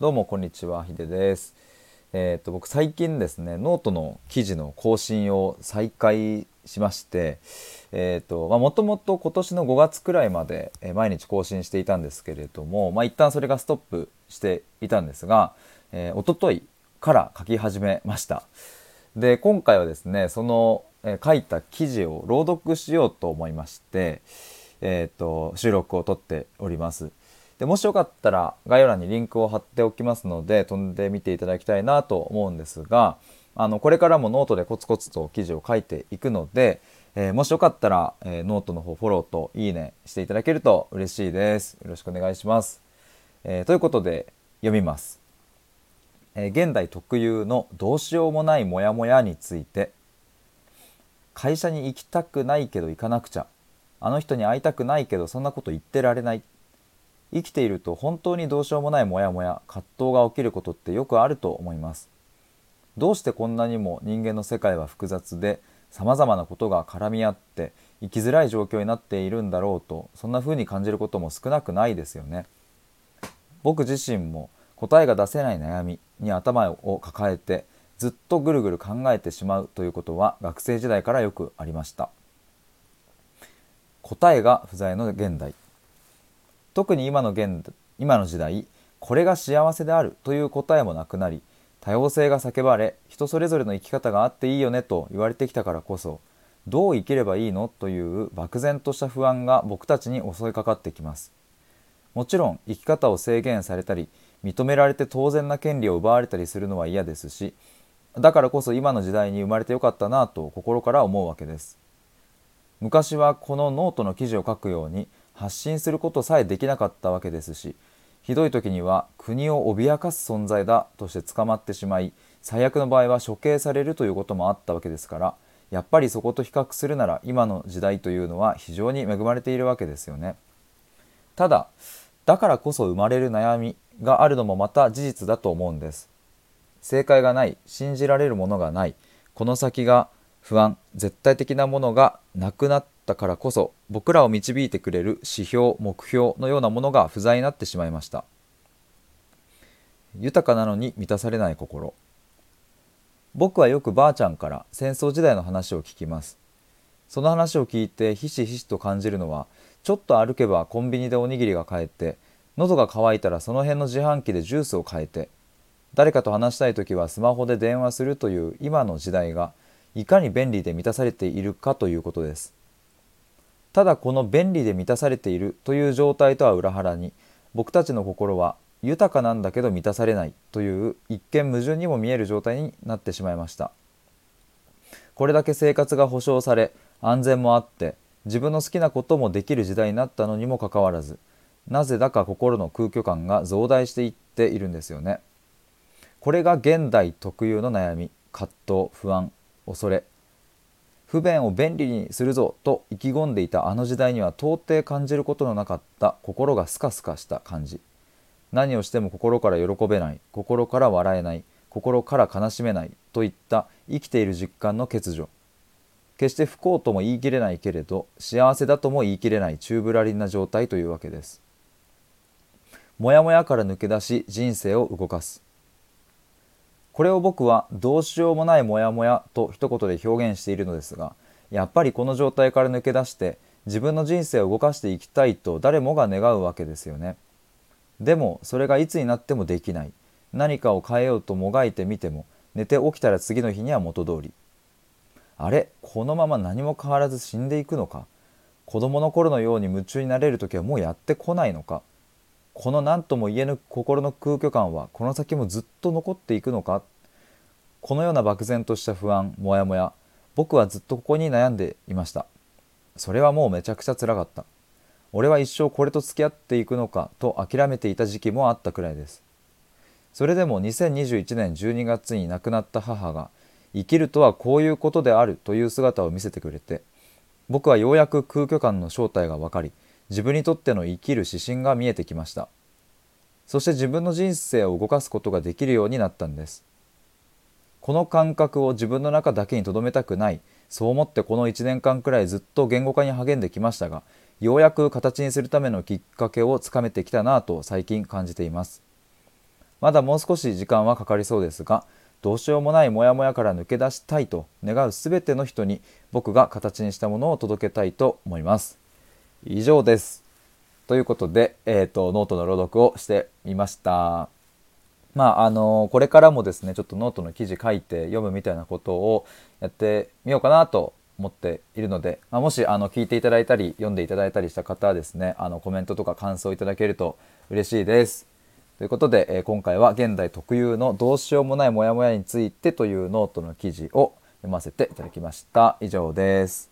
どうもこんにちは、ヒデです。えっ、と僕最近ですね、ノートの記事の更新を再開しまして、えっ、とまあもともと今年の5月くらいまで毎日更新していたんですけれども、まあ一旦それがストップしていたんですが、えー、一昨日から書き始めました。で今回はですね、その、え、書いた記事を朗読しようと思いまして、えっ、と収録を撮っております。でもしよかったら概要欄にリンクを貼っておきますので飛んでみていただきたいなと思うんですがあのこれからもノートでコツコツと記事を書いていくので、えー、もしよかったら、えー、ノートの方フォローといいねしていただけると嬉しいです。よろしくお願いします。えー、ということで読みます、え現代特有のどうしようもないモヤモヤについて会社に行きたくないけど行かなくちゃあの人に会いたくないけどそんなこと言ってられない生きていると本当にどうしようもないモヤモヤ葛藤が起きることってよくあると思います。どうしてこんなにも人間の世界は複雑でさまざまなことが絡み合って生きづらい状況になっているんだろうとそんな風に感じることも少なくないですよね。僕自身も答えが出せない悩みに頭を抱えてずっとぐるぐる考えてしまうということは学生時代からよくありました。答えが不在の現代。特に今の現今の時代これが幸せであるという答えもなくなり多様性が叫ばれ人それぞれの生き方があっていいよねと言われてきたからこそどう生きればいいのという漠然とした不安が僕たちに襲いかかってきます。もちろん生き方を制限されたり認められて当然な権利を奪われたりするのは嫌ですしだからこそ今の時代に生まれてよかったなと心から思うわけです。昔はこのノートの記事を書くように発信することさえできなかったわけですしひどい時には国を脅かす存在だとして捕まってしまい最悪の場合は処刑されるということもあったわけですからやっぱりそこと比較するなら今の時代というのは非常に恵まれているわけですよね。ただだからこそ生まれる悩みがあるのもまた事実だと思うんです。正解がない信じられるものがないこの先が不安絶対的なものがなくなったからこそ僕らを導いてくれる指標目標のようなものが不在になってしまいました。豊かなのに満たされない心。僕はよくばあちゃんから戦争時代の話を聞きます。その話を聞いてひしひしと感じるのはちょっと歩けばコンビニでおにぎりが買えて喉が渇いたらその辺の自販機でジュースを買えて誰かと話したい時はスマホで電話するという今の時代がいかに便利で満たされているかということです。ただこの便利で満たされているという状態とは裏腹に僕たちの心は豊かなんだけど満たされないという一見矛盾にも見える状態になってしまいました。これだけ生活が保障され安全もあって自分の好きなこともできる時代になったのにもかかわらずなぜだか心の空虚感が増大していっているんですよね。これが現代特有の悩み葛藤不安恐れ。不便を便利にするぞと意気込んでいたあの時代には到底感じることのなかった心がスカスカした感じ。何をしても心から喜べない心から笑えない心から悲しめないといった生きている実感の欠如。決して不幸とも言い切れないけれど幸せだとも言い切れない宙ぶらりんな状態というわけです。もやもやから抜け出し人生を動かす。これを僕はどうしようもないモヤモヤと一言で表現しているのですがやっぱりこの状態から抜け出して自分の人生を動かしていきたいと誰もが願うわけですよね。でもそれがいつになってもできない。何かを変えようともがいてみても寝て起きたら次の日には元通り。あれ？このまま何も変わらず死んでいくのか？子供の頃のように夢中になれる時はもうやってこないのか？この何とも言えぬ心の空虚感はこの先もずっと残っていくのか？このような漠然とした不安モヤモヤ僕はずっとここに悩んでいました。それはもうめちゃくちゃつらかった。俺は一生これと付き合っていくのか？と諦めていた時期もあったくらいです。それでも2021年12月に亡くなった母が生きるとはこういうことであるという姿を見せてくれて僕はようやく空虚感の正体が分かり自分にとっての生きる指針が見えてきました。そして自分の人生を動かすことができるようになったんです。この感覚を自分の中だけに留めたくない。そう思ってこの1年間くらいずっと言語化に励んできましたがようやく形にするためのきっかけをつかめてきたなぁと最近感じています。まだもう少し時間はかかりそうですがどうしようもないモヤモヤから抜け出したいと願う全ての人に僕が形にしたものを届けたいと思います。以上です。ということで、えーと、ノートの朗読をしてみましたまああのこれからもですねちょっとノートの記事書いて読むみたいなことをやってみようかなと思っているので、まあ、もしあの聞いていただいたり読んでいただいたりした方はですねあのコメントとか感想いただけると嬉しいです。ということで、えー、今回は現代特有のどうしようもないモヤモヤについてというノートの記事を読ませていただきました。以上です。